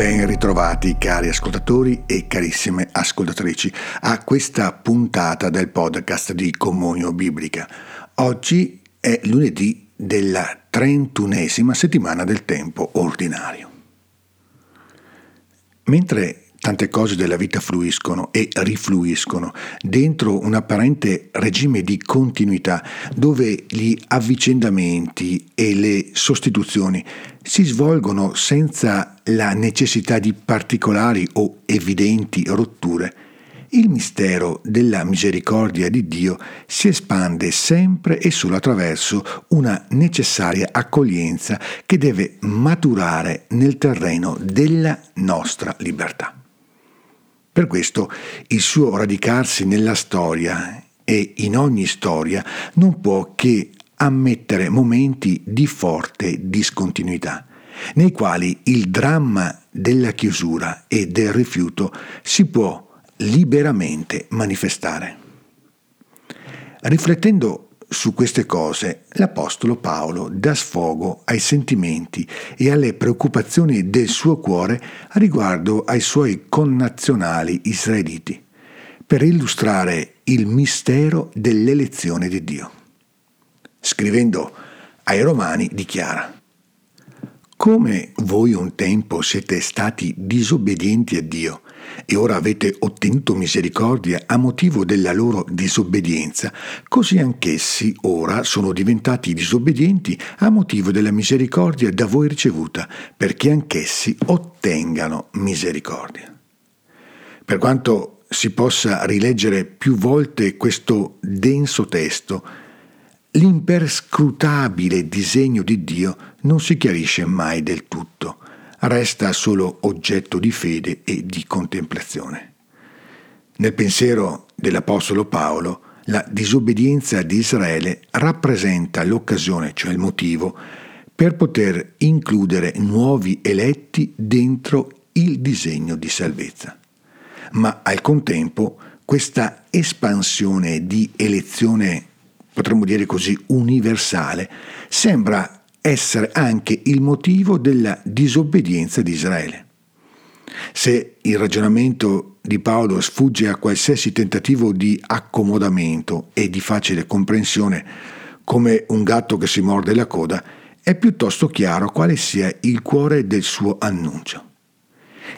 Ben ritrovati cari ascoltatori e carissime ascoltatrici a questa puntata del podcast di Comunio Biblica. Oggi è lunedì della trentunesima settimana del tempo ordinario. Mentre Tante cose della vita fluiscono e rifluiscono dentro un apparente regime di continuità dove gli avvicendamenti e le sostituzioni si svolgono senza la necessità di particolari o evidenti rotture il mistero della misericordia di Dio si espande sempre e solo attraverso una necessaria accoglienza che deve maturare nel terreno della nostra libertà. Per questo il suo radicarsi nella storia e in ogni storia non può che ammettere momenti di forte discontinuità, nei quali il dramma della chiusura e del rifiuto si può liberamente manifestare. Riflettendo su queste cose, l'Apostolo Paolo dà sfogo ai sentimenti e alle preoccupazioni del suo cuore riguardo ai suoi connazionali israeliti, per illustrare il mistero dell'elezione di Dio. Scrivendo ai Romani dichiara Come voi un tempo siete stati disobbedienti a Dio, e ora avete ottenuto misericordia a motivo della loro disobbedienza, così anch'essi ora sono diventati disobbedienti a motivo della misericordia da voi ricevuta, perché anch'essi ottengano misericordia. Per quanto si possa rileggere più volte questo denso testo, l'imperscrutabile disegno di Dio non si chiarisce mai del tutto resta solo oggetto di fede e di contemplazione. Nel pensiero dell'Apostolo Paolo, la disobbedienza di Israele rappresenta l'occasione, cioè il motivo, per poter includere nuovi eletti dentro il disegno di salvezza. Ma al contempo questa espansione di elezione, potremmo dire così, universale, sembra essere anche il motivo della disobbedienza di Israele. Se il ragionamento di Paolo sfugge a qualsiasi tentativo di accomodamento e di facile comprensione, come un gatto che si morde la coda, è piuttosto chiaro quale sia il cuore del suo annuncio.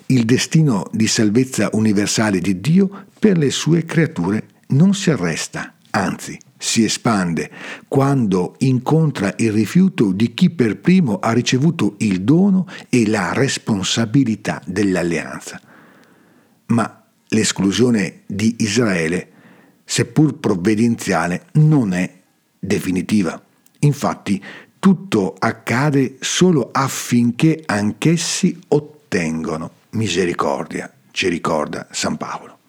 Il destino di salvezza universale di Dio per le sue creature non si arresta, anzi si espande quando incontra il rifiuto di chi per primo ha ricevuto il dono e la responsabilità dell'alleanza. Ma l'esclusione di Israele, seppur provvidenziale, non è definitiva. Infatti tutto accade solo affinché anch'essi ottengano misericordia, ci ricorda San Paolo.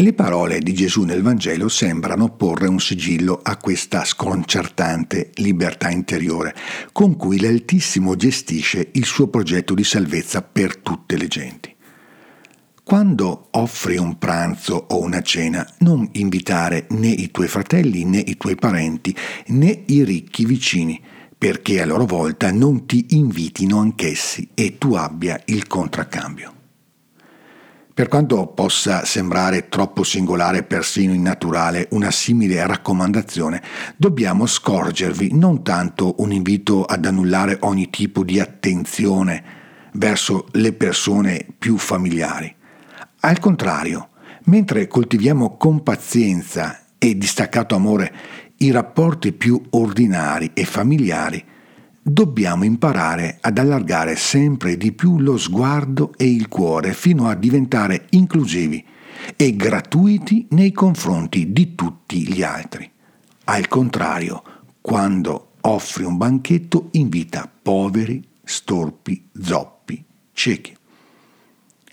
Le parole di Gesù nel Vangelo sembrano porre un sigillo a questa sconcertante libertà interiore con cui l'Altissimo gestisce il suo progetto di salvezza per tutte le genti. Quando offri un pranzo o una cena, non invitare né i tuoi fratelli né i tuoi parenti né i ricchi vicini, perché a loro volta non ti invitino anch'essi e tu abbia il contraccambio. Per quanto possa sembrare troppo singolare e persino innaturale una simile raccomandazione, dobbiamo scorgervi non tanto un invito ad annullare ogni tipo di attenzione verso le persone più familiari. Al contrario, mentre coltiviamo con pazienza e distaccato amore i rapporti più ordinari e familiari, dobbiamo imparare ad allargare sempre di più lo sguardo e il cuore fino a diventare inclusivi e gratuiti nei confronti di tutti gli altri. Al contrario, quando offri un banchetto invita poveri, storpi, zoppi, ciechi.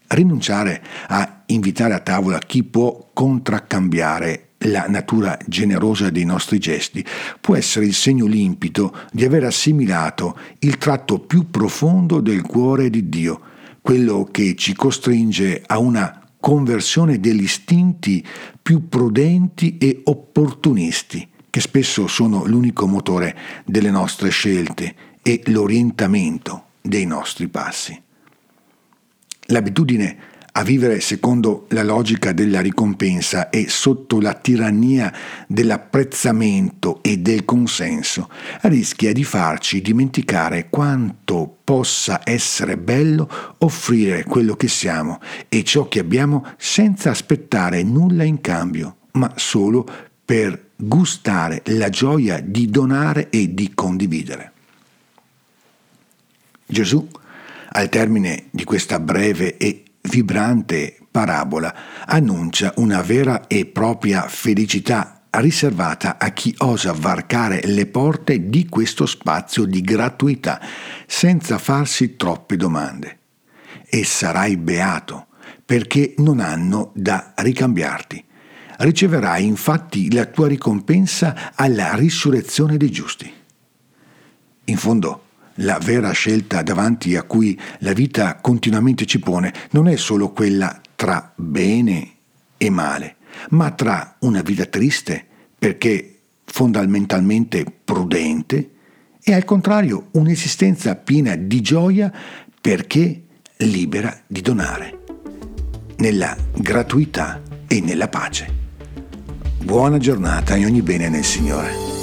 Rinunciare a invitare a tavola chi può contraccambiare la natura generosa dei nostri gesti può essere il segno limpido di aver assimilato il tratto più profondo del cuore di Dio, quello che ci costringe a una conversione degli istinti più prudenti e opportunisti, che spesso sono l'unico motore delle nostre scelte e l'orientamento dei nostri passi. L'abitudine a vivere secondo la logica della ricompensa e sotto la tirannia dell'apprezzamento e del consenso rischia di farci dimenticare quanto possa essere bello offrire quello che siamo e ciò che abbiamo senza aspettare nulla in cambio, ma solo per gustare la gioia di donare e di condividere. Gesù, al termine di questa breve e vibrante parabola annuncia una vera e propria felicità riservata a chi osa varcare le porte di questo spazio di gratuità senza farsi troppe domande. E sarai beato perché non hanno da ricambiarti. Riceverai infatti la tua ricompensa alla risurrezione dei giusti. In fondo, la vera scelta davanti a cui la vita continuamente ci pone non è solo quella tra bene e male, ma tra una vita triste perché fondamentalmente prudente e al contrario un'esistenza piena di gioia perché libera di donare, nella gratuità e nella pace. Buona giornata e ogni bene nel Signore.